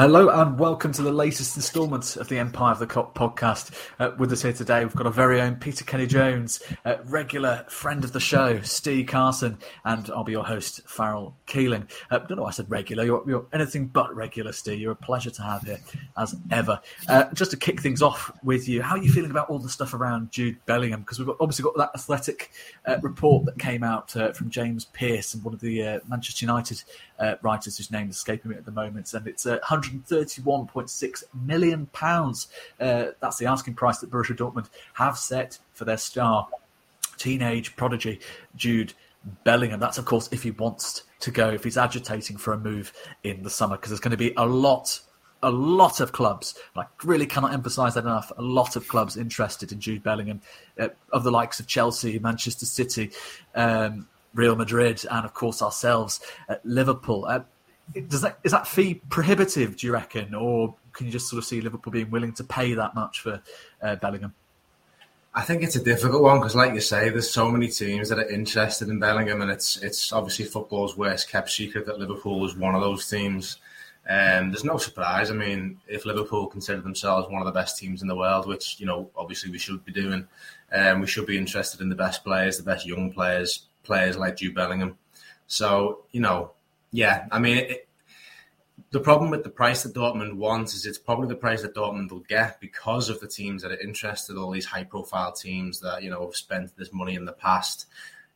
Hello and welcome to the latest instalment of the Empire of the Kop podcast. Uh, with us here today, we've got our very own Peter Kenny Jones, uh, regular friend of the show, Steve Carson, and I'll be your host, Farrell Keeling. Uh, don't know why I said regular. You're, you're, anything but regular, Steve. You're a pleasure to have here, as ever. Uh, just to kick things off with you, how are you feeling about all the stuff around Jude Bellingham? Because we've got, obviously got that athletic uh, report that came out uh, from James Pearce and one of the Manchester United writers whose name is escaping me at the moment, and it's 100 131.6 million pounds. Uh, that's the asking price that Borussia Dortmund have set for their star teenage prodigy Jude Bellingham. That's of course if he wants to go, if he's agitating for a move in the summer, because there's going to be a lot a lot of clubs, I really cannot emphasise that enough, a lot of clubs interested in Jude Bellingham, uh, of the likes of Chelsea, Manchester City, um, Real Madrid, and of course ourselves at Liverpool. Uh, does that is that fee prohibitive? Do you reckon, or can you just sort of see Liverpool being willing to pay that much for uh, Bellingham? I think it's a difficult one because, like you say, there's so many teams that are interested in Bellingham, and it's it's obviously football's worst kept secret that Liverpool is one of those teams. Um, there's no surprise. I mean, if Liverpool consider themselves one of the best teams in the world, which you know obviously we should be doing, um, we should be interested in the best players, the best young players, players like Jude Bellingham. So you know, yeah, I mean, it, the problem with the price that Dortmund wants is it's probably the price that Dortmund will get because of the teams that are interested, all these high profile teams that, you know, have spent this money in the past.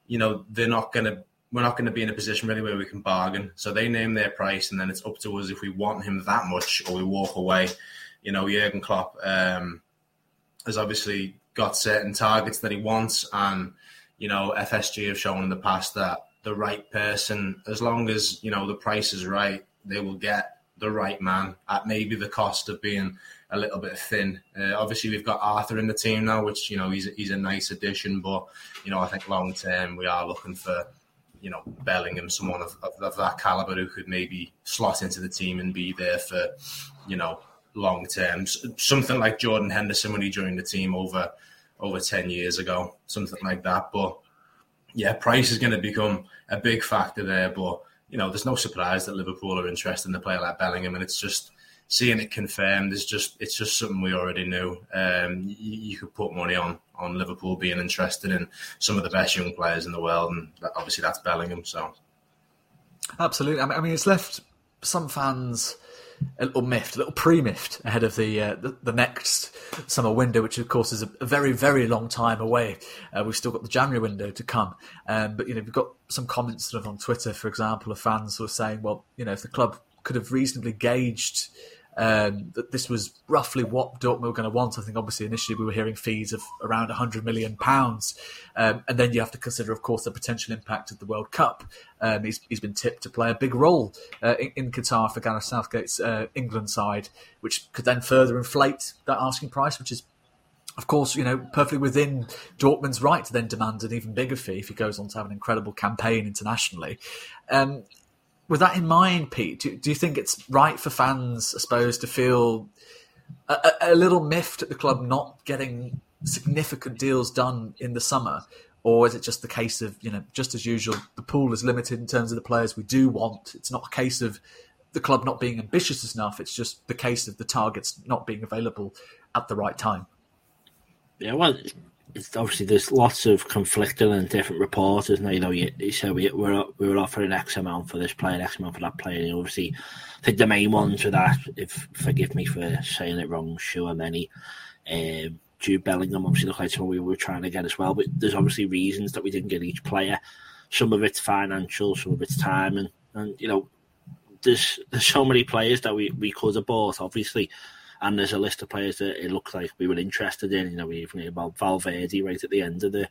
You know, they're not going to, we're not going to be in a position really where we can bargain. So they name their price and then it's up to us if we want him that much or we walk away. You know, Jurgen Klopp um, has obviously got certain targets that he wants. And, you know, FSG have shown in the past that the right person, as long as you know the price is right, they will get the right man at maybe the cost of being a little bit thin. Uh, obviously, we've got Arthur in the team now, which you know he's he's a nice addition, but you know I think long term we are looking for you know Bellingham, someone of, of, of that caliber who could maybe slot into the team and be there for you know long term. Something like Jordan Henderson when he joined the team over over ten years ago, something like that. But yeah, price is going to become a big factor there. But you know, there's no surprise that Liverpool are interested in a player like Bellingham, and it's just seeing it confirmed is just it's just something we already knew. Um, you, you, could put money on on Liverpool being interested in some of the best young players in the world, and obviously that's Bellingham. So, absolutely. I mean, it's left some fans a little miffed, a little pre-miffed ahead of the, uh, the, the next summer window, which of course is a, very very long time away. Uh, we've still got the January window to come, um, but you know we've got some comments sort of on Twitter, for example, of fans sort of saying, well, you know, if the club could have reasonably gauged um, that this was roughly what Dortmund were going to want. I think obviously initially we were hearing fees of around 100 million pounds, um, and then you have to consider, of course, the potential impact of the World Cup. Um, he's, he's been tipped to play a big role uh, in, in, Qatar for Gareth Southgate's uh, England side, which could then further inflate that asking price, which is. Of course, you know, perfectly within Dortmund's right to then demand an even bigger fee if he goes on to have an incredible campaign internationally. Um, with that in mind, Pete, do, do, you think it's right for fans, I suppose, to feel a, a, little miffed at the club not getting significant deals done in the summer? Or is it just the case of, you know, just as usual, the pool is limited in terms of the players we do want? It's not a case of the club not being ambitious enough, it's just the case of the targets not being available at the right time. Yeah, well, obviously there's lots of conflicting and different reports, isn't? You know, you, said we were we were offering X amount for this player, X amount for that player. And obviously, I think the main ones are that. If forgive me for saying it wrong, Tchouameni. Um, Jude Bellingham obviously looked like someone we were trying to get as well, but there's obviously reasons that we didn't get each player. Some of it's financial, some of it's time, and and you know, there's there's so many players that we we could have bought, obviously and there's a list of players that it looks like we were interested in. You know, we even about Valverde right at the end of the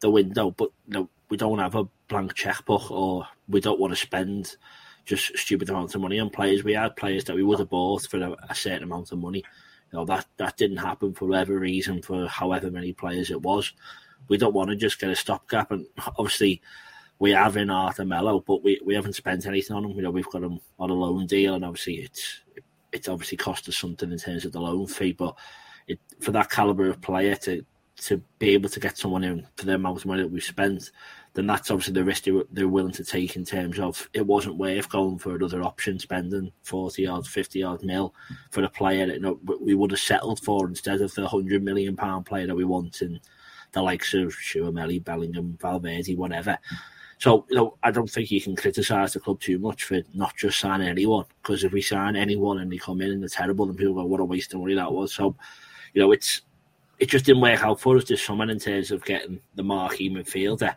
the window, but you know, we don't have a blank checkbook, or we don't want to spend just stupid amounts of money on players. We had players that we would have bought for a, a certain amount of money. You know, that that didn't happen for whatever reason, for however many players it was. We don't want to just get a stopgap, and obviously we have in Arthur Mello, but we, we haven't spent anything on him. You know, we've got him on a loan deal, and obviously it's it's obviously cost us something in terms of the loan fee, but it, for that caliber of player to to be able to get someone in for the amount of money that we've spent, then that's obviously the risk they're willing to take in terms of it wasn't worth going for another option, spending 40 odd, 50 odd mil for a player that we would have settled for instead of the 100 million pound player that we want in the likes of Tchouameni, Bellingham, Valverde, whatever. So, you know, I don't think you can criticise the club too much for not just signing anyone because if we sign anyone and they come in and they're terrible, then people go, what a waste of money that was. So, you know, it's it just didn't work out for us this summer in terms of getting the marquee midfielder.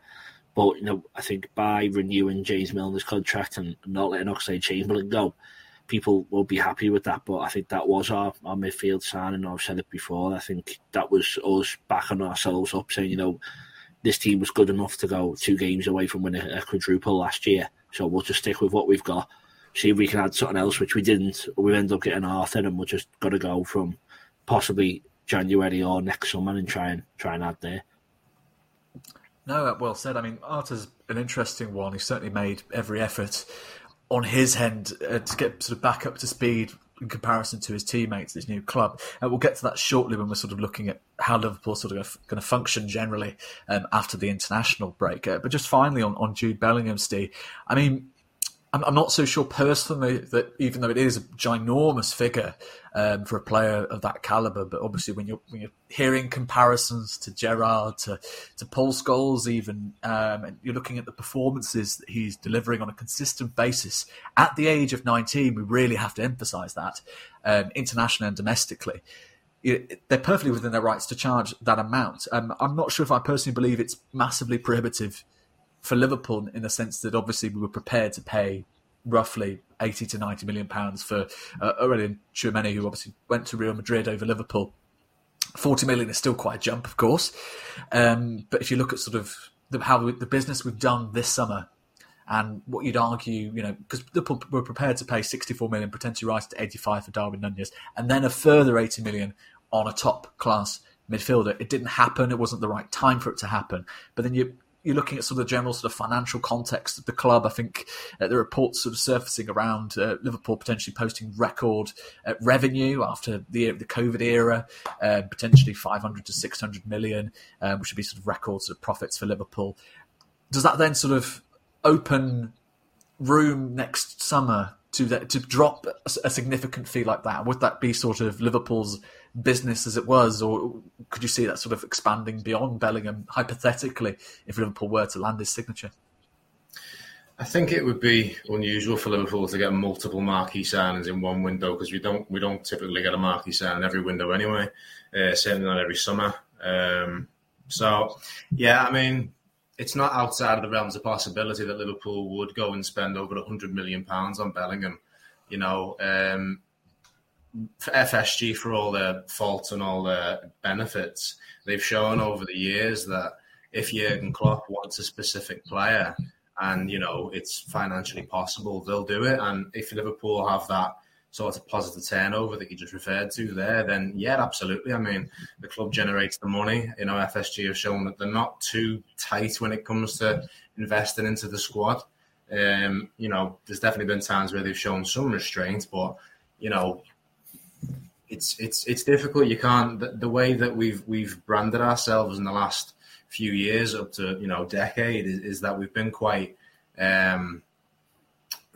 But you know, I think by renewing James Milner's contract and not letting Oxlade-Chamberlain go, people will be happy with that. But I think that was our, our midfield signing. I've said it before. I think that was us backing ourselves up, saying, you know, this team was good enough to go two games away from winning a quadruple last year. So we'll just stick with what we've got. See if we can add something else, which we didn't. We ended up getting Arthur, and we're just got to go from possibly January or next summer and try and try and add there. No, well said. I mean, Arthur's an interesting one. He certainly made every effort on his end uh, to get sort of back up to speed in comparison to his teammates, his new club. And we'll get to that shortly when we're sort of looking at how Liverpool sort of going to function generally um, after the international break. Uh, but just finally on, on Jude Bellingham, Steve, I mean, I'm, I'm, not so sure personally that even though it is a ginormous figure um, for a player of that caliber, but obviously when you're when you're hearing comparisons to Gerrard, to to Paul Scholes, even um, and you're looking at the performances that he's delivering on a consistent basis at the age of 19, we really have to emphasise that um, internationally and domestically. They're perfectly within their rights to charge that amount. Um, I'm not sure if I personally believe it's massively prohibitive for Liverpool in the sense that obviously we were prepared to pay roughly 80 to 90 million pounds for uh, Aurelien Tchouameni, who obviously went to Real Madrid over Liverpool. 40 million is still quite a jump, of course. Um, but if you look at sort of the, how the business we've done this summer and what you'd argue, you know, because Liverpool were prepared to pay 64 million, potentially rise to 85 for Darwin Nunez, and then a further 80 million on a top class midfielder. It didn't happen. It wasn't the right time for it to happen. But then you you're looking at sort of the general sort of financial context of the club. I think uh, the reports sort of surfacing around uh, Liverpool potentially posting record uh, revenue after the the COVID era, uh, potentially 500 to 600 million, uh, which would be sort of records sort of profits for Liverpool. Does that then sort of open room next summer to that to drop a significant fee like that? Would that be sort of Liverpool's business as it was, or could you see that sort of expanding beyond Bellingham hypothetically if Liverpool were to land his signature? I think it would be unusual for Liverpool to get multiple marquee signings in one window because we don't we don't typically get a marquee signing every window anyway, uh, certainly not every summer. Um, so, yeah, I mean, it's not outside of the realms of possibility that Liverpool would go and spend over hundred million pounds on Bellingham. You know, um, FSG for all their faults and all their benefits, they've shown over the years that if Jurgen Klopp wants a specific player and you know it's financially possible, they'll do it. And if Liverpool have that sort of positive turnover that you just referred to there, then yeah, absolutely. I mean, the club generates the money. You know, FSG have shown that they're not too tight when it comes to investing into the squad. Um, you know, there's definitely been times where they've shown some restraint, but you know, it's it's it's difficult. You can't the, the, way that we've we've branded ourselves in the last few years up to you know decade is, is that we've been quite um,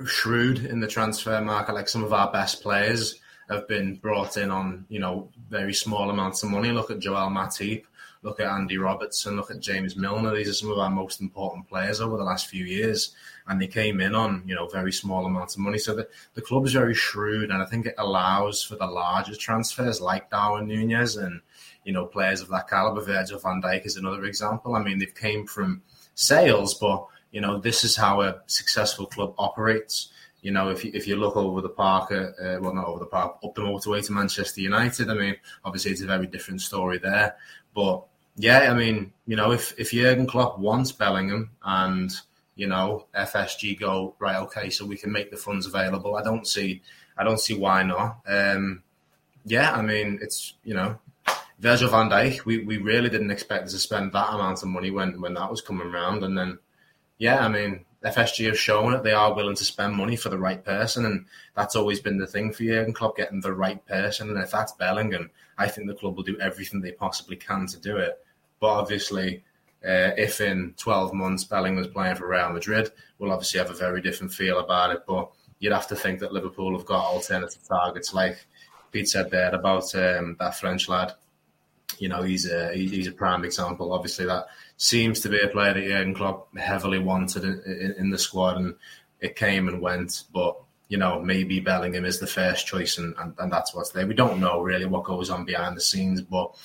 shrewd in the transfer market. Like some of our best players have been brought in on you know very small amounts of money. Look at Joel Matip. Look at Andy Robertson. Look at James Milner. These are some of our most important players over the last few years and they came in on you know very small amounts of money. So the, the club is very shrewd, and I think it allows for the larger transfers like Darwin Nunez and you know players of that caliber. Virgil Van Dijk is another example. I mean, they've came from sales, but you know this is how a successful club operates. You know, if you, if you look over the park, uh, uh, well, not over the park, up the motorway to Manchester United, I mean, obviously it's a very different story there. But yeah, I mean, you know, if if Jurgen Klopp wants Bellingham and you know, FSG go right. Okay, so we can make the funds available. I don't see, I don't see why not. Um, yeah, I mean, it's you know, Virgil Van Dijk. We we really didn't expect to spend that amount of money when when that was coming around, and then yeah, I mean, FSG have shown that they are willing to spend money for the right person, and that's always been the thing for Jurgen Klopp, getting the right person. And if that's Bellingham, I think the club will do everything they possibly can to do it. But obviously, Uh, if in 12 months Bellingham's playing for Real Madrid, we'll obviously have a very different feel about it. But you'd have to think that Liverpool have got alternative targets, like Pete said there about um, that French lad. You know, he's a he's a prime example. Obviously, that seems to be a player that Jurgen Klopp heavily wanted in, in, in the squad, and it came and went. But you know, maybe Bellingham is the first choice, and, and, and that's what's there. We don't know really what goes on behind the scenes, but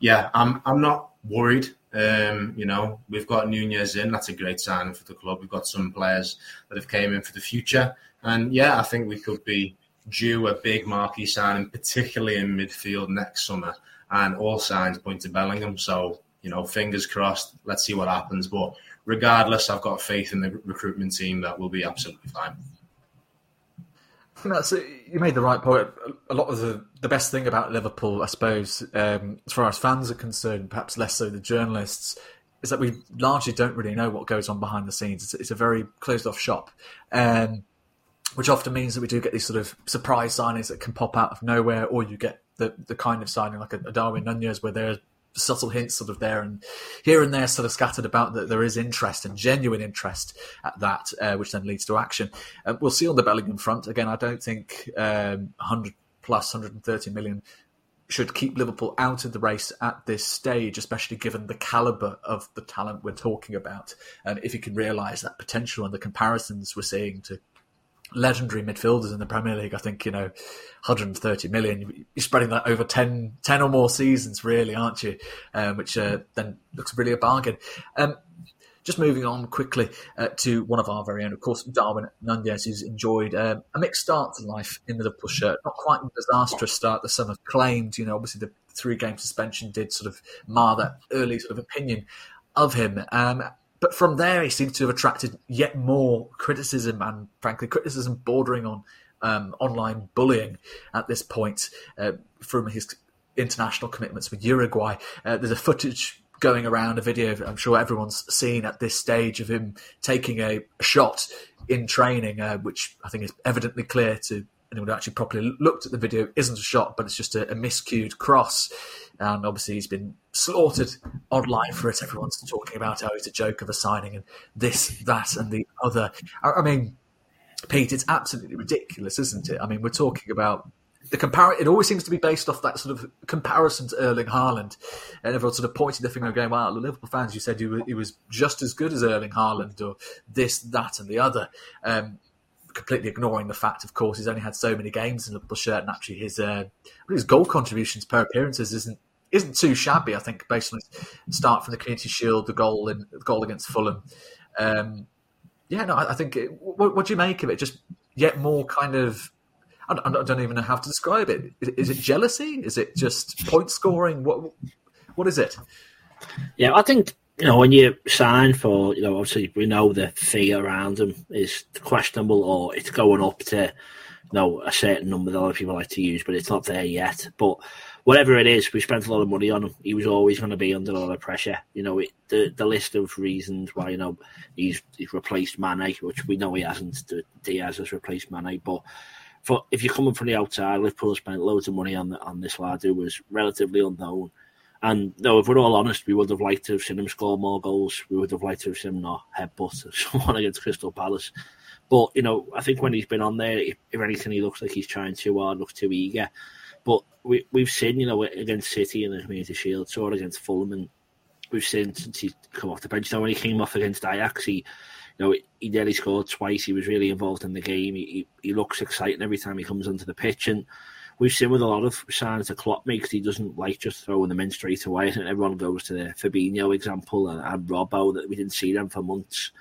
yeah, I'm I'm not worried. Um, you know, we've got Nunez in. That's a great signing for the club. We've got some players that have came in for the future, and yeah, I think we could be due a big marquee signing, particularly in midfield next summer. And all signs point to Bellingham. So you know, fingers crossed. Let's see what happens. But regardless, I've got faith in the recruitment team that will be absolutely fine. You made the right point. A lot of the, the best thing about Liverpool, I suppose, um, as far as fans are concerned, perhaps less so the journalists, is that we largely don't really know what goes on behind the scenes. It's, it's a very closed off shop, um, which often means that we do get these sort of surprise signings that can pop out of nowhere, or you get the, the kind of signing like a, a Darwin Nunez where they're subtle hints sort of there and here and there sort of scattered about that there is interest and genuine interest at that, uh, which then leads to action. Uh, we'll see on the Bellingham front. Again, I don't think um, 100 plus 130 million should keep Liverpool out of the race at this stage, especially given the caliber of the talent we're talking about. And if you can realise that potential and the comparisons we're seeing to legendary midfielders in the Premier League. I think, you know, 130 million, you're spreading that over 10, 10 or more seasons, really, aren't you? Um, which uh, then looks really a bargain. Um, just moving on quickly uh, to one of our very own, of course, Darwin Nunez, who's enjoyed um, a mixed start to life in the Liverpool shirt. Not quite a disastrous start that some have claimed. You know, obviously the three game suspension did sort of mar that early sort of opinion of him. Um, but from there, he seems to have attracted yet more criticism and, frankly, criticism bordering on um, online bullying at this point uh, from his international commitments with Uruguay. Uh, there's a footage going around, a video I'm sure everyone's seen at this stage of him taking a shot in training, uh, which I think is evidently clear to anyone who actually properly looked at the video. Isn't a shot, but it's just a, a miscued cross and obviously he's been slaughtered online for it. Everyone's talking about how it's a joke of a signing and this, that, and the other. I, I mean, Pete, it's absolutely ridiculous, isn't it? I mean, we're talking about the compar. It always seems to be based off that sort of comparison to Erling Haaland, and everyone sort of pointing the finger, and going, "Well, Liverpool fans, you said he was, he was just as good as Erling Haaland, or this, that, and the other." Um, completely ignoring the fact, of course, he's only had so many games in the Liverpool shirt, and actually his uh, his goal contributions per appearances isn't isn't too shabby. I think based on his start from the Community Shield, the goal in the goal against Fulham. Um, yeah, no, I, I think. It, what, what, do you make of it? Just yet more kind of. I don't, I don't even know how to describe it. Is, is, it jealousy? Is it just point scoring? What what is it? Yeah, I think you know when you sign for you know obviously we know the fee around them is questionable or it's going up to you know a certain number that a lot of people like to use, but it's not there yet. But whatever it is, we spent a lot of money on him. He was always going to be under a lot of pressure. You know, it, the the list of reasons why you know he's he's replaced Mane, which we know he hasn't. Diaz has replaced Mane, but for if you're coming from the outside, Liverpool spent loads of money on on this lad who was relatively unknown. And no, if we're all honest, we would have liked to have seen him score more goals. We would have liked to have seen him not headbutt someone against Crystal Palace. But you know, I think when he's been on there, if anything, he looks like he's trying too hard, looks too eager. But we we've seen, you know, against City in the Community Shield, so against Fulham, and we've seen since he's come off the bench. Now, when he came off against Ajax, he, you know, he nearly scored twice. He was really involved in the game. He, he, he looks exciting every time he comes onto the pitch, and we've seen with a lot of signs that Klopp makes, he doesn't like just throwing them in straight away. I think everyone goes to the Fabinho example and, and Robbo that we didn't see them for months.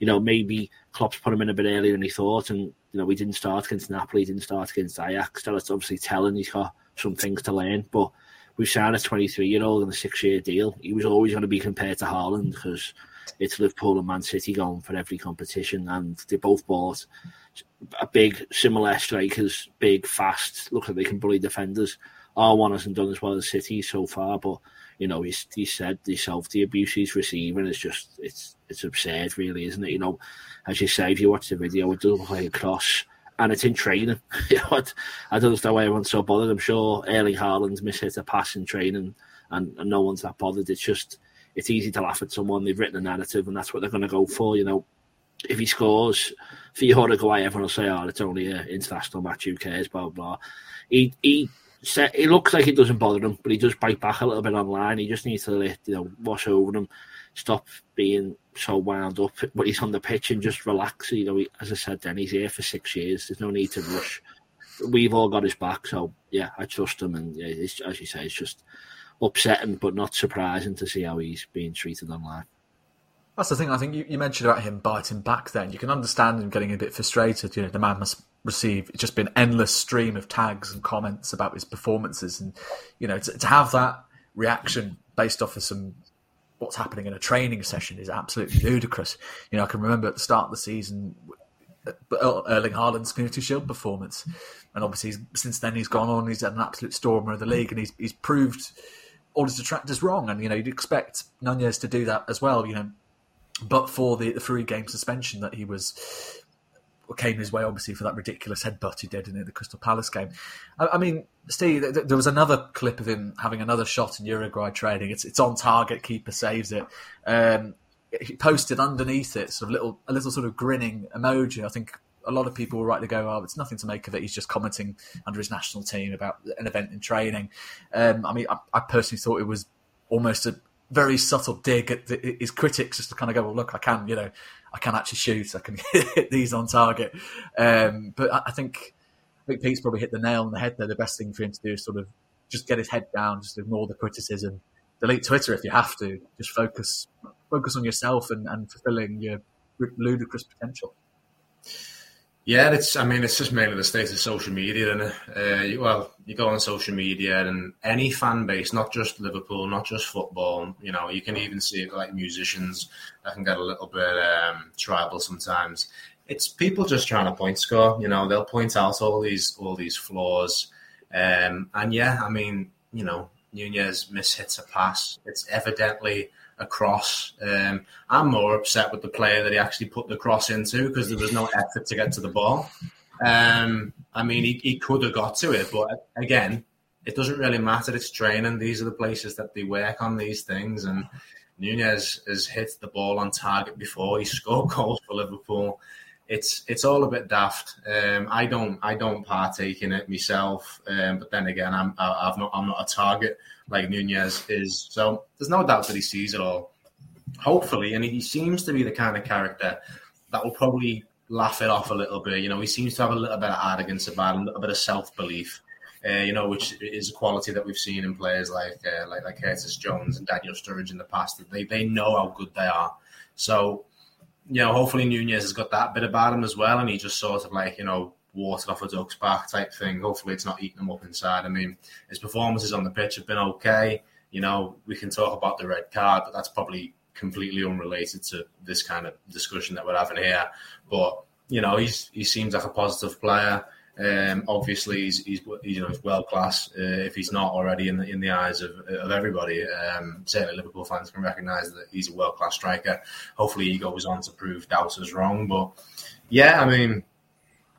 You know, maybe Klopp's put him in a bit earlier than he thought, and you know, we didn't start against Napoli, didn't start against Ajax. That's obviously telling he's got some things to learn. But we signed a 23 year old on a six year deal. He was always going to be compared to Haaland because it's Liverpool and Man City going for every competition, and they both bought a big, similar strikers, big, fast, look like they can bully defenders. R1 hasn't done as well as City so far, but you know, he's he said himself the abuse he's receiving is just it's it's absurd, really, isn't it? You know, as you say, if you watch the video, it does look like a cross and it's in training. you know, I don't understand why everyone's so bothered. I'm sure Erling Haaland's mishit a pass in training, and, and no one's that bothered. It's just it's easy to laugh at someone. They've written a narrative, and that's what they're going to go for. You know, if he scores for Uruguay, everyone will say, "Oh, it's only an international match. Who cares?" Blah blah. He he it looks like it doesn't bother him, but he does bite back a little bit online. He just needs to you know wash over him, stop being so wound up when he's on the pitch and just relax. You know, he, as I said, then he's here for six years. There's no need to rush. We've all got his back, so yeah, I trust him. And yeah, as you say, it's just upsetting, but not surprising to see how he's being treated online. That's the thing. I think you, you mentioned about him biting back. Then you can understand him getting a bit frustrated. You know, the man must receive it's just been endless stream of tags and comments about his performances, and you know, to, to have that reaction based off of some what's happening in a training session is absolutely ludicrous. You know, I can remember at the start of the season, uh, uh, Erling Haaland's Community Shield performance, and obviously since then he's gone on. He's had an absolute stormer of the league, and he's he's proved all his detractors wrong. And you know, you'd expect Nunez to do that as well. You know, but for the, the three game suspension that he was came his way, obviously, for that ridiculous headbutt he did in the Crystal Palace game. I, I mean, Steve, th- there was another clip of him having another shot in Uruguay training. It's it's on target, keeper saves it. Um, he posted underneath it sort of little a little sort of grinning emoji. I think a lot of people will rightly go, "Oh, it's nothing to make of it." He's just commenting under his national team about an event in training. Um, I mean, I, I personally thought it was almost a very subtle dig at the, his critics just to kind of go, well, look, I can, you know, I can actually shoot, I can hit these on target. Um, but I, I, think I think Pete's probably hit the nail on the head there. The best thing for him to do is sort of just get his head down, just ignore the criticism, delete Twitter if you have to, just focus focus on yourself and, and fulfilling your ludicrous potential. Yeah, it's. I mean, it's just mainly the state of social media, and uh, well, you go on social media, and any fan base, not just Liverpool, not just football. You know, you can even see it like musicians that can get a little bit um, tribal sometimes. It's people just trying to point score. You know, they'll point out all these all these flaws, um, and yeah, I mean, you know, Nunez mishits a pass. It's evidently across. Um, I'm more upset with the player that he actually put the cross into because there was no effort to get to the ball. Um, I mean, he, he could have got to it, but again, it doesn't really matter. It's training. These are the places that they work on these things. And Nunez has hit the ball on target before. He scored goals for Liverpool. It's it's all a bit daft. Um, I don't I don't partake in it myself. Um, but then again, I'm I, I've not I'm not a target like Nunez is. So there's no doubt that he sees it all. Hopefully, and he seems to be the kind of character that will probably laugh it off a little bit. You know, he seems to have a little bit of arrogance about him, a little bit of self belief. Uh, you know, which is a quality that we've seen in players like uh, like like Curtis Jones and Daniel Sturridge in the past. They they know how good they are. So, you know, hopefully Nunez has got that bit about him as well, and he just sort of like you know watered off a duck's back type thing. Hopefully, it's not eating him up inside. I mean, his performances on the pitch have been okay. You know, we can talk about the red card, but that's probably completely unrelated to this kind of discussion that we're having here. But you know, he's he seems like a positive player. Um, obviously, he's, he's, you know he's world class. Uh, if he's not already in the in the eyes of, of everybody, um, certainly Liverpool fans can recognise that he's a world class striker. Hopefully, he goes on to prove doubters wrong. But yeah, I mean,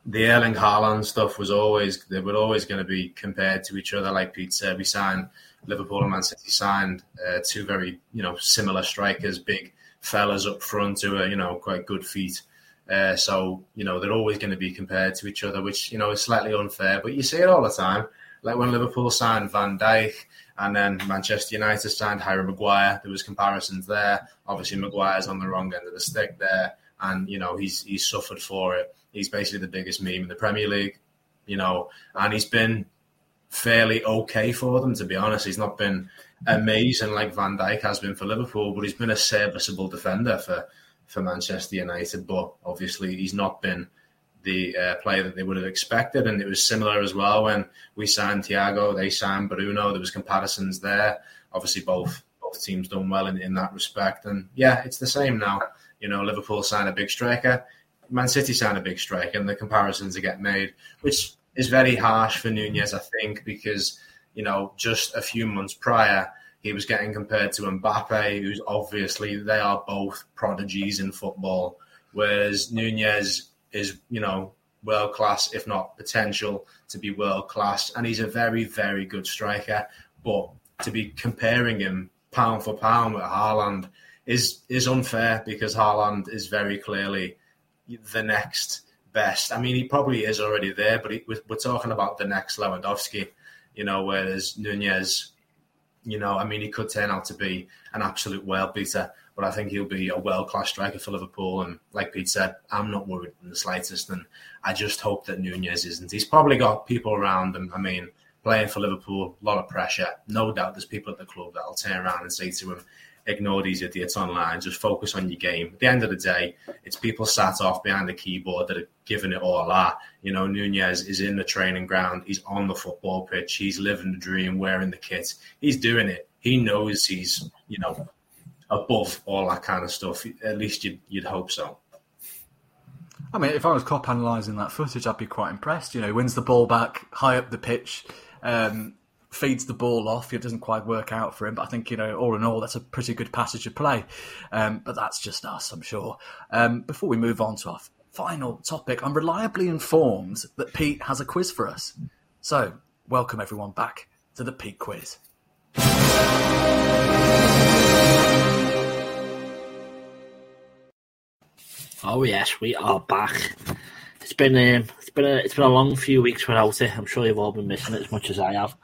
the Erling Haaland stuff was always they were always going to be compared to each other. Like Pete said, we signed Liverpool and Man City signed uh, two very you know similar strikers, big fellas up front who are you know quite good feet. Uh, so you know they're always going to be compared to each other, which you know is slightly unfair. But you see it all the time. Like when Liverpool signed Van Dijk and then Manchester United signed Harry Maguire, there was comparisons there. Obviously, Maguire's on the wrong end of the stick there, and you know he's he's suffered for it. He's basically the biggest meme in the Premier League, you know, and he's been fairly okay for them, to be honest. He's not been amazing like Van Dijk has been for Liverpool, but he's been a serviceable defender for, for Manchester United. But obviously, he's not been the uh, player that they would have expected. And it was similar as well when we signed Thiago, they signed Bruno. There was comparisons there. Obviously, both both teams done well in, in that respect. And yeah, it's the same now. You know, Liverpool signed a big striker. Man City signed a big striker, and the comparisons are getting made, which is very harsh for Nunez, I think, because you know just a few months prior he was getting compared to Mbappe, who's obviously they are both prodigies in football, whereas Nunez is you know world class, if not potential to be world class, and he's a very very good striker, but to be comparing him pound for pound with Haaland is is unfair because Haaland is very clearly the next best. I mean, he probably is already there, but he, we're, we're talking about the next Lewandowski, you know, whereas Nunez, you know, I mean, he could turn out to be an absolute world beater, but I think he'll be a world class striker for Liverpool. And like Pete said, I'm not worried in the slightest. And I just hope that Nunez isn't. He's probably got people around him. I mean, playing for Liverpool, a lot of pressure. No doubt there's people at the club that'll turn around and say to him, ignore these idiots online, just focus on your game. At the end of the day, it's people sat off behind the keyboard that are giving it all out. You know, Nunez is in the training ground, he's on the football pitch, he's living the dream, wearing the kit, he's doing it. He knows he's, you know, above all that kind of stuff. At least you'd, you'd hope so. I mean, if I was Klopp analysing that footage, I'd be quite impressed. You know, wins the ball back high up the pitch, um, feeds the ball off. It doesn't quite work out for him, but I think you know, all in all, that's a pretty good passage of play. Um, but that's just us, I'm sure. Um, before we move on to our final topic, I'm reliably informed that Pete has a quiz for us. So, welcome everyone back to the Pete Quiz. Oh yes, we are back. It's been um, it's been a it's been a long few weeks without it. I'm sure you've all been missing it as much as I have.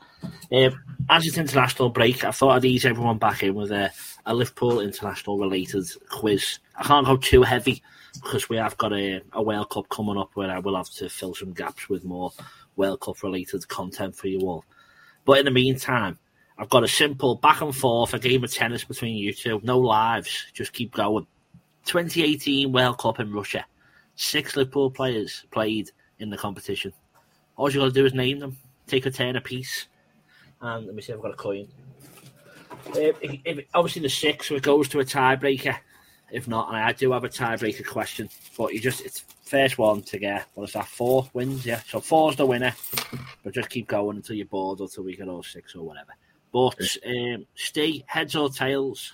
Um, as it's international break, I thought I'd ease everyone back in with a, a Liverpool international related quiz. I can't go too heavy because we have got a, a World Cup coming up where I will have to fill some gaps with more World Cup related content for you all. But in the meantime, I've got a simple back and forth, a game of tennis between you two. No lives, just keep going. 2018 World Cup in Russia. Six Liverpool players played in the competition. All you got to do is name them, take a turn a piece. And let me see if I've got a coin. If, if, obviously, the six, so it goes to a tiebreaker. If not, and I do have a tiebreaker question, but you just, it's first one to get, what is that, four wins? Yeah, so four's the winner, but just keep going until you're bored or until we get all six or whatever. But um, stay heads or tails?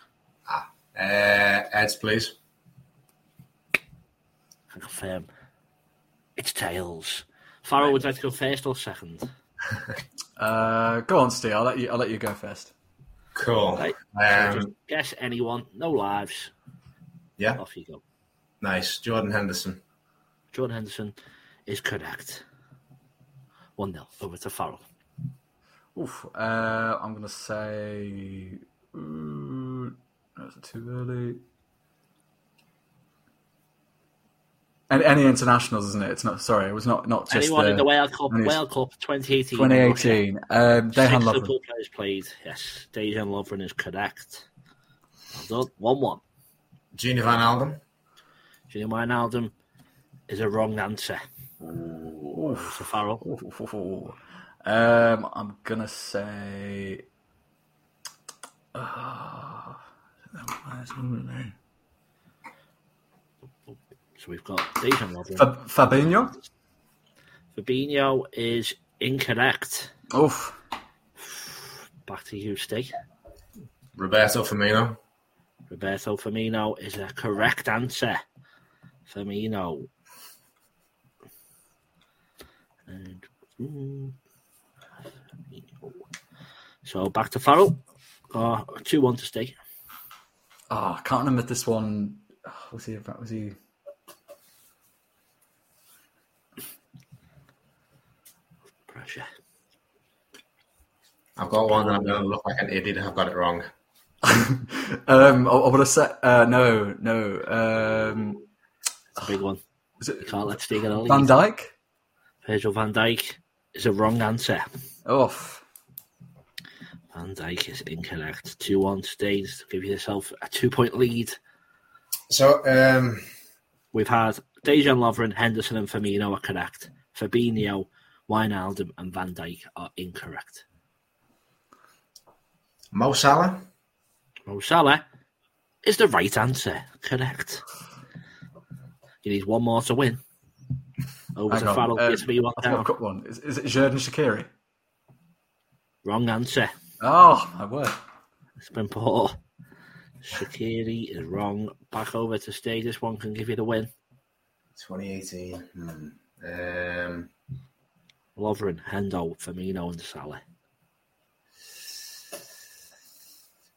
Ah, uh, heads, please confirm it's tails. Farrell, would you like to go first or second? uh, go on, Steve. I'll let you. I'll let you go first. Cool. Right. Um, so guess anyone. No lives. Yeah. Off you go. Nice. Jordan Henderson. Jordan Henderson is correct. One 0 over to Farrell. Oof. Uh, I'm gonna say. Uh, that's too early. And any internationals, isn't it? It's not. Sorry, it was not not just anyone the, in the World Cup. World Cup 2018. 2018. Um, Dejan Lovren. Liverpool players played. Yes, Dejan Lovren is correct. Well done. One one. Gini Wijnaldum. Gini Alden is a wrong answer. Ooh. So Farrell. Um, I'm gonna say. Uh, so we've got Dejan Lovren. Fabinho? Fabinho is incorrect. Oof. Back to you, Steve. Roberto Firmino. Roberto Firmino is a correct answer. Firmino. And, mm, so back to Farrell. Uh, 2 1 to stay. Oh, I can't remember this one. Was he? Was he? Pressure. I've got one, and I'm going to look like an idiot if I've got it wrong. um, I, I would have said uh, no, no. Um, it's a big one. Is it, you can't let Steve get a Van Dijk. Virgil Van Dijk is a wrong answer. Off. Van Dijk is incorrect. Two one stays. Give yourself a two point lead. So um, we've had Dejan Lovren, Henderson, and Firmino are correct. Fabinho, Wijnaldum and Van Dijk are incorrect. Mo Salah? Mo Salah is the right answer. Correct. You need one more to win. Over Hang to Farrell. Uh, me one down. got one. Is, is it Xherdan Shaqiri? Wrong answer. Oh, my word. It's been poor. Shakiri is wrong. Back over to stay. This one can give you the win. 2018. Hmm. Um, Lovren, Hendo, Firmino, and Salah.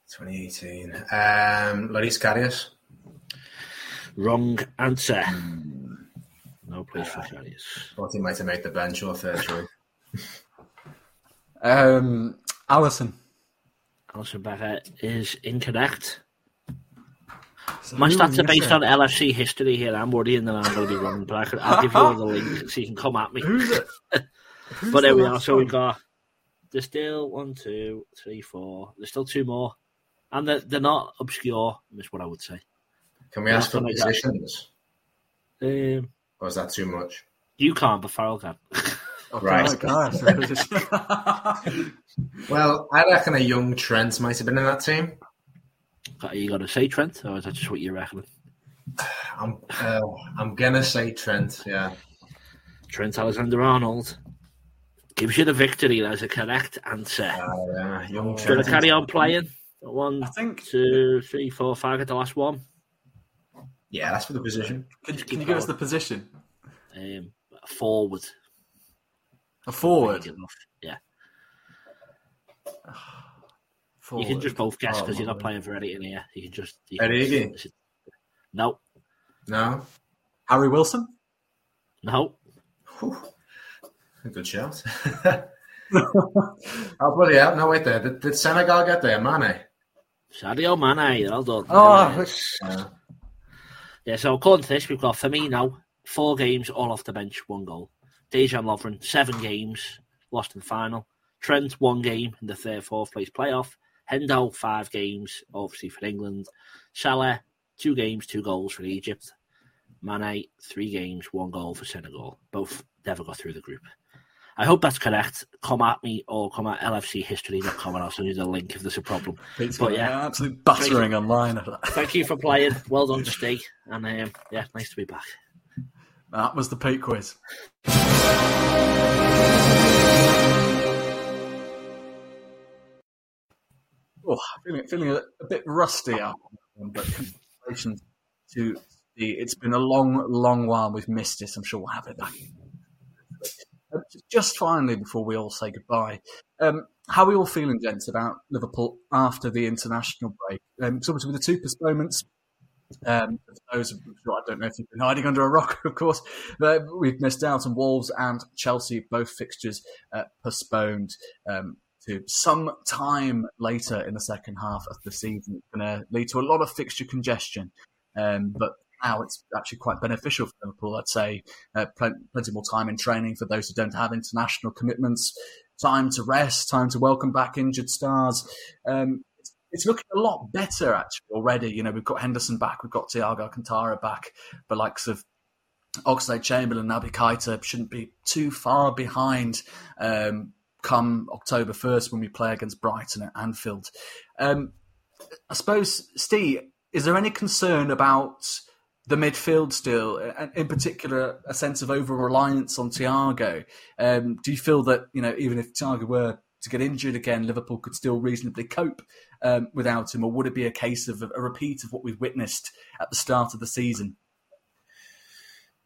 2018. Um, Loris Karius. Wrong answer. No place for Karius. Thought he might have made the bench or third choice. Um, Alisson. Alisson Becker is incorrect. So My stats are based it? on LFC history here. I'm worrying that I'm going to be wrong, but I could, I'll give you all the link so you can come at me. Who's it? Who's But there the we are. last So we've one? got there's still one, two, three, four. There's still two more, and they're, they're not obscure. Is what I would say. Can we ask for Yeah, like that. positions? Um, Or is that too much? you can't, but Farrell can. Okay, Right. guys. Well, I reckon a young Trent might have been in that team. Are you going to say Trent, or is that just what you reckon? I'm, uh, I'm gonna say Trent. Yeah. Trent Alexander Arnold gives you the victory. That's a correct answer. Uh, yeah, young Going to carry on playing. One, I think. two, three, four, five. Get the last one. Yeah, that's for the position. Can, can you give us the position? Um, forward. A forward. Yeah, forward. you can just both guess Oh, because you're not playing for anything here. You can just. You can Origi? just- No, No. Harry Wilson. no. Whew. A good shout. oh, bloody hell. No, wait there. Did, did Senegal get there? Mane? Sadio Mane. Well done. Oh, Uh, Yeah, so according to this, we've got Firmino, four games, all off the bench, one goal. Dejan Lovren, seven games, lost in the final. Trent, one game in the third, fourth place playoff. Hendo, five games, obviously for England. Salah, two games, two goals for Egypt. Mane, three games, one goal for Senegal. Both never got through the group. I hope that's correct. Come at me or come at lfchistory.com and I'll send you the link if there's a problem. Pete's But yeah. an absolute battering online. Thank you for playing. Well done, Steve. And um, yeah, nice to be back. That was the Pete quiz. Oh, feeling, feeling a, a bit rusty out, but congratulations to the. It's been a long, long while we've missed this. I'm sure we'll have it back. Uh, Just finally, before we all say goodbye, um, how are we all feeling, gents, about Liverpool after the international break? Um, so obviously with the two postponements, um, those I don't know if you've been hiding under a rock, of course, but we've missed out on Wolves and Chelsea, both fixtures uh, postponed um, to some time later in the second half of the season. It's going to lead to a lot of fixture congestion, um, but now it's actually quite beneficial for Liverpool. I'd say uh, plen- plenty more time in training for those who don't have international commitments, time to rest, time to welcome back injured stars. Um, it's, looking a lot better actually already. You know, we've got Henderson back, we've got Thiago Alcantara back, the likes of Oxlade Chamberlain, Naby Keita shouldn't be too far behind um, come October 1st when we play against Brighton at Anfield. Um, I suppose, Steve, is there any concern about the midfield still, and in particular, a sense of over reliance on Thiago? Um, do you feel that, you know, even if Thiago were to get injured again, Liverpool could still reasonably cope um, without him, or would it be a case of a repeat of what we've witnessed at the start of the season?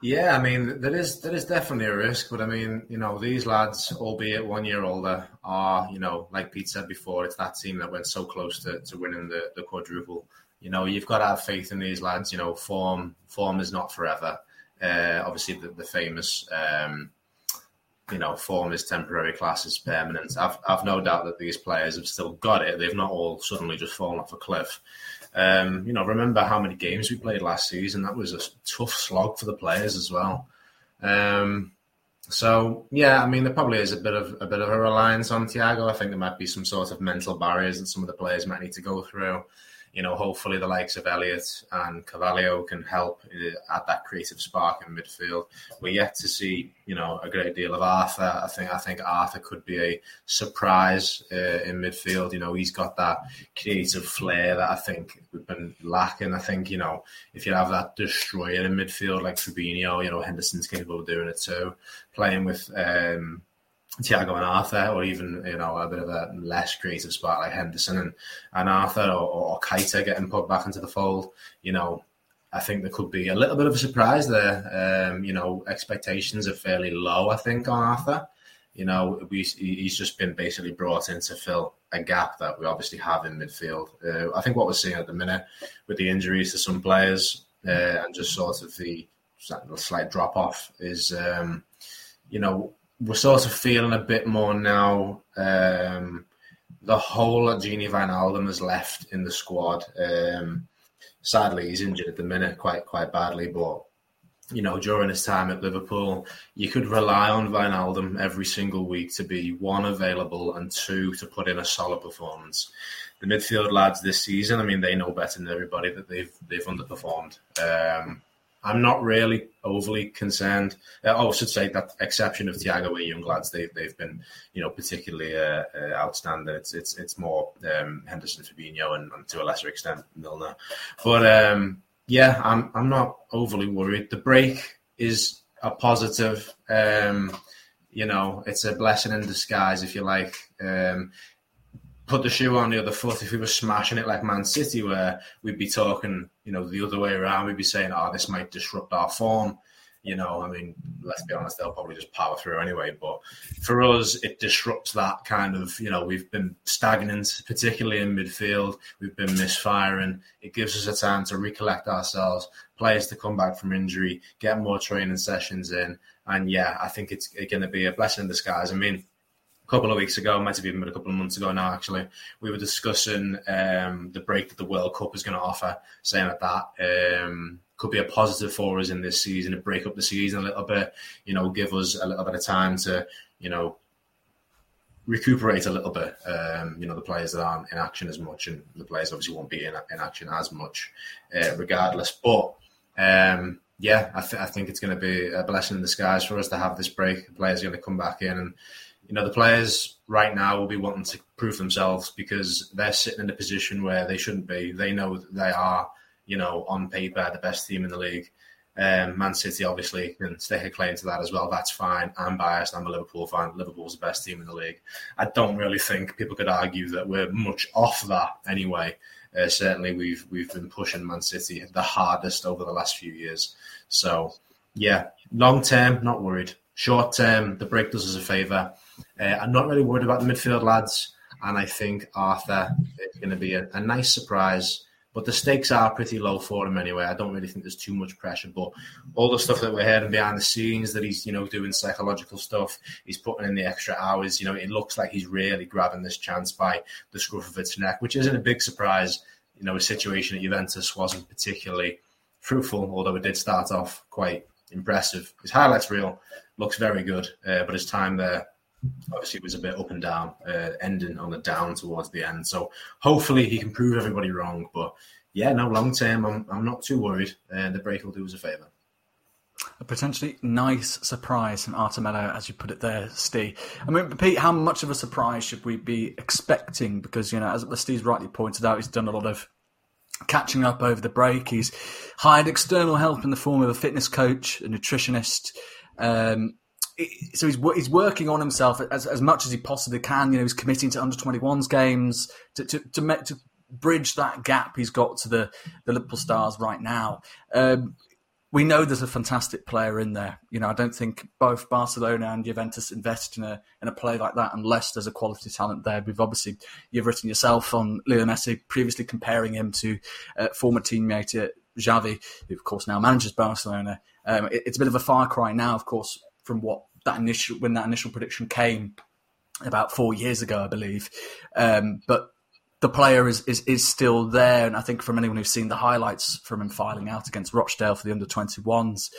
Yeah, I mean, there is there is definitely a risk, but I mean, you know, these lads, albeit one year older, are you know, like Pete said before, it's that team that went so close to, to winning the, the quadruple. You know, you've got to have faith in these lads. You know, form form is not forever. Uh, obviously, the, the famous, um, you know, form is temporary, class is permanent. I've I've no doubt that these players have still got it. They've not all suddenly just fallen off a cliff. Um, you know, remember how many games we played last season? That was a tough slog for the players as well. Um, so yeah, I mean, there probably is a bit of a bit of a reliance on Thiago. I think there might be some sort of mental barriers that some of the players might need to go through. You know, hopefully the likes of Elliott and Carvalho can help uh, add that creative spark in midfield. We're yet to see, you know, a great deal of Arthur. I think I think Arthur could be a surprise uh, in midfield. You know, he's got that creative flair that I think we've been lacking. I think, you know, if you have that destroyer in midfield like Fabinho, you know, Henderson's capable of doing it too. Playing with um, Thiago and Arthur, or even you know a bit of a less creative spot like Henderson and, and Arthur, or, or Keita getting put back into the fold. You know, I think there could be a little bit of a surprise there. Um, you know, expectations are fairly low, I think, on Arthur. You know, we, he's just been basically brought in to fill a gap that we obviously have in midfield. Uh, I think what we're seeing at the minute with the injuries to some players uh, and just sort of the slight drop off is, um, you know, we're sort of feeling a bit more now. Um, the hole of Gini Wijnaldum has left in the squad. Um, sadly, he's injured at the minute quite quite badly, but you know, during his time at Liverpool, you could rely on Wijnaldum every single week to be one available and two to put in a solid performance. The midfield lads this season, I mean, they know better than everybody that they've they've underperformed. Um, I'm not really overly concerned. Uh, oh, I should say that exception of Thiago and young lads, they've they've been you know particularly uh, uh, outstanding. It's it's it's more um, Henderson, Fabinho, and, and, to a lesser extent Milner. But um, yeah, I'm I'm not overly worried. The break is a positive. Um, you know, it's a blessing in disguise, if you like. Um, put the shoe on the other foot. If we were smashing it like Man City, where we'd be talking, you know, the other way around, we'd be saying, "Oh, this might disrupt our form." You know, I mean, let's be honest, they'll probably just power through anyway. But for us, it disrupts that kind of, you know, we've been stagnant, particularly in midfield. We've been misfiring. It gives us a time to recollect ourselves, players to come back from injury, get more training sessions in. And yeah, I think it's going to be a blessing in disguise. I mean, couple of weeks ago, might have even been a couple of months ago now, actually, we were discussing um, the break that the World Cup is going to offer, saying that that um, could be a positive for us in this season to break up the season a little bit, you know, give us a little bit of time to, you know, recuperate a little bit. Um, you know, the players that aren't in action as much, and the players obviously won't be in, in action as much, uh, regardless. But um, yeah, I, th- I, think it's going to be a blessing in disguise for us to have this break. The players are going to come back in, and you know, the players right now will be wanting to prove themselves because they're sitting in a position where they shouldn't be. They know they are you know, on paper, the best team in the league. Um, Man City obviously can stake a claim to that as well. That's fine. I'm biased. I'm a Liverpool fan. Liverpool's the best team in the league. I don't really think people could argue that we're much off that anyway. Uh, certainly, we've we've been pushing Man City the hardest over the last few years. So, yeah, long term, not worried. Short term, the break does us a favour. Uh, I'm not really worried about the midfield lads, and I think Arthur is going to be a, a nice surprise but the stakes are pretty low for him anyway. I don't really think there's too much pressure. But all the stuff that we're hearing behind the scenes, that he's you know doing psychological stuff, he's putting in the extra hours. You know, it looks like he's really grabbing this chance by the scruff of its neck, which isn't a big surprise. You know, his situation at Juventus wasn't particularly fruitful, although it did start off quite impressive. His highlights reel looks very good, uh, but his time there obviously it was a bit up and down, uh, ending on a down towards the end. So hopefully he can prove everybody wrong. But yeah, no, long term, I'm, I'm not too worried. Uh, the break will do us a favour. A potentially nice surprise from Arthur Melo, as you put it there, Steve. I mean, Pete, how much of a surprise should we be expecting? Because, you know, as Steve's rightly pointed out, he's done a lot of catching up over the break. He's hired external help in the form of a fitness coach, a nutritionist, um, so he's he's working on himself as, as much as he possibly can. You know, he's committing to under 21s games to to to, to bridge that gap he's got to the the Liverpool stars right now. Um, we know there's a fantastic player in there. You know, I don't think both Barcelona and Juventus invest in a in a play like that unless there's a quality talent there. We've obviously you've written yourself on Leo Messi, previously comparing him to uh, former teammate uh, Xavi, who of course now manages Barcelona. Um, it, it's a bit of a far cry now, of course, from what that initial when that initial prediction came about four years ago, I believe. Um, but the player is, is is still there, and I think from anyone who's seen the highlights from him filing out against Rochdale for the under twenty ones,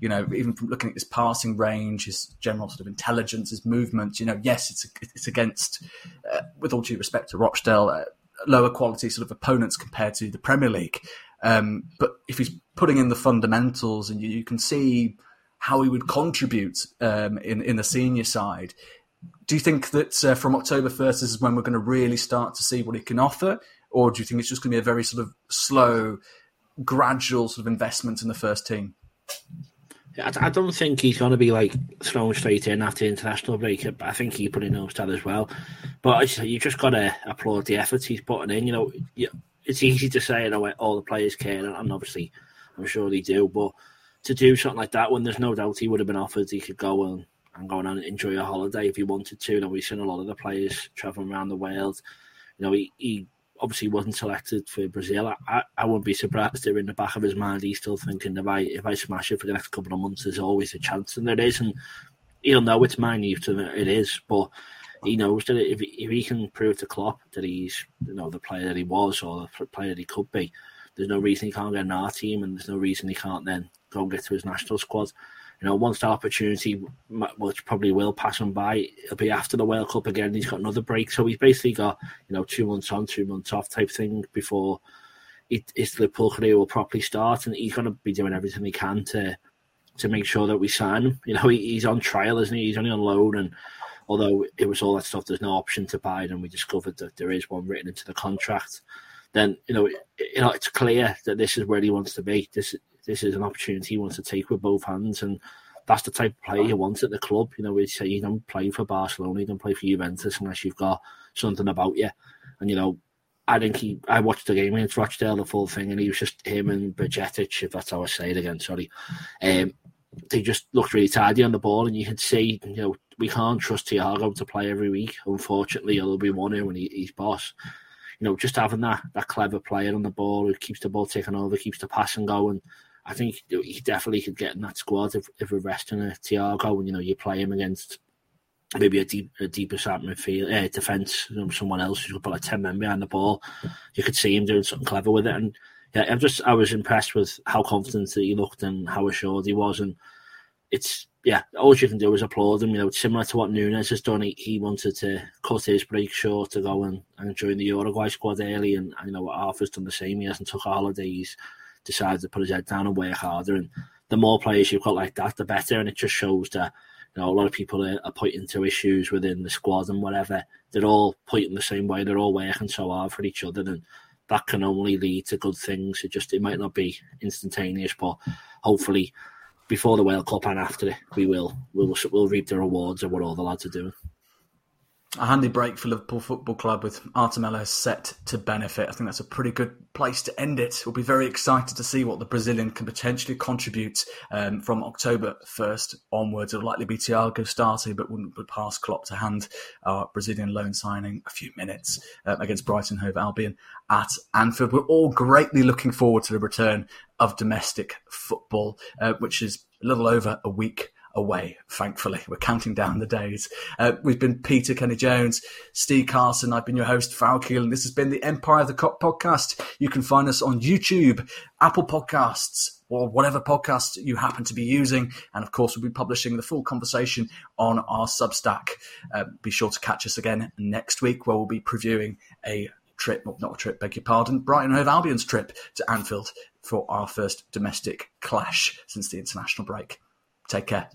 you know, even from looking at his passing range, his general sort of intelligence, his movement, you know, yes, it's it's against, uh, with all due respect to Rochdale, uh, lower quality sort of opponents compared to the Premier League. Um, but if he's putting in the fundamentals, and you, you can see how he would contribute um, in in the senior side. Do you think that uh, from October first is when we're going to really start to see what he can offer, or do you think it's just going to be a very sort of slow, gradual sort of investment in the first team? I, don't think he's going to be like thrown straight in after international break. But I think he put in that as well. But you just got to applaud the efforts he's putting in. You know, it's easy to say, you know, all the players care, and obviously, I'm sure they do. But to do something like that when there's no doubt he would have been offered, he could go and and going and enjoy a holiday if he wanted to. You know, we've seen a lot of the players traveling around the world. You know, he, he obviously wasn't selected for Brazil. I, I wouldn't be surprised if in the back of his mind he's still thinking if I if I smash it for the next couple of months, there's always a chance, and there is, and he'll know it's minute and it is, but he knows that if he, if he can prove to Klopp that he's you know the player that he was or the player that he could be, there's no reason he can't get in our team, and there's no reason he can't then go get to his national squad. You know, once that opportunity, which probably will pass him by, it'll be after the World Cup again. He's got another break, so he's basically got you know two months on, two months off type thing before it, his Liverpool career will properly start, and he's going to be doing everything he can to to make sure that we sign him. You know, he, he's on trial, isn't he? He's only on loan, and although it was all that stuff, there's no option to buy, and we discovered that there is one written into the contract. Then you know, it, you know, it's clear that this is where he wants to be. This this is an opportunity he wants to take with both hands, and that's the type of player you want at the club. You know, we say you don't play for Barcelona, you don't play for Juventus unless you've got something about you. And you know, I think he. I watched the game against Rochdale, the full thing, and he was just him and Bajcetic, if that's how I say it again. Sorry, um, they just looked really tidy on the ball, and you could see, you know, we can't trust Thiago to play every week. Unfortunately, there'll be one here when he, he's boss. You know, just having that that clever player on the ball who keeps the ball taken over, keeps the passing going. I think he definitely could get in that squad if, if we're resting a Thiago and you know you play him against maybe a deep a deeper side midfield uh, defense, someone else who's put like ten men behind the ball. You could see him doing something clever with it, and yeah, I'm just I was impressed with how confident that he looked and how assured he was, and it's yeah, all you can do is applaud him. You know, it's similar to what Nunez has done. He, he wanted to cut his break short to go and, and join the Uruguay squad early, and, and you know Arthur's done the same. He hasn't took a decided to put his head down and work harder. And the more players you've got like that, the better. And it just shows that you know a lot of people are, are pointing to issues within the squad and whatever. They're all pointing the same way. They're all working so hard for each other, and that can only lead to good things. It just it might not be instantaneous, but hopefully before the World Cup and after it, we will we'll we'll reap the rewards of what all the lads are doing. A handy break for Liverpool Football Club with Arthur Melo set to benefit. I think that's a pretty good place to end it. We'll be very excited to see what the Brazilian can potentially contribute um, from October 1st onwards. It'll likely be Thiago starting, but wouldn't put past Klopp to hand our Brazilian loan signing a few minutes uh, against Brighton Hove Albion at Anfield. We're all greatly looking forward to the return of domestic football, uh, which is a little over a week away, thankfully. We're counting down the days. Uh, we've been Peter Kenny Jones, Steve Carson. I've been your host, Farrell Keel, and this has been the Empire of the Kop podcast. You can find us on YouTube, Apple Podcasts, or whatever podcast you happen to be using. And of course, we'll be publishing the full conversation on our Substack. Uh, be sure to catch us again next week where we'll be previewing a trip, not a trip, beg your pardon, Brighton Hove Albion's trip to Anfield for our first domestic clash since the international break. Take care.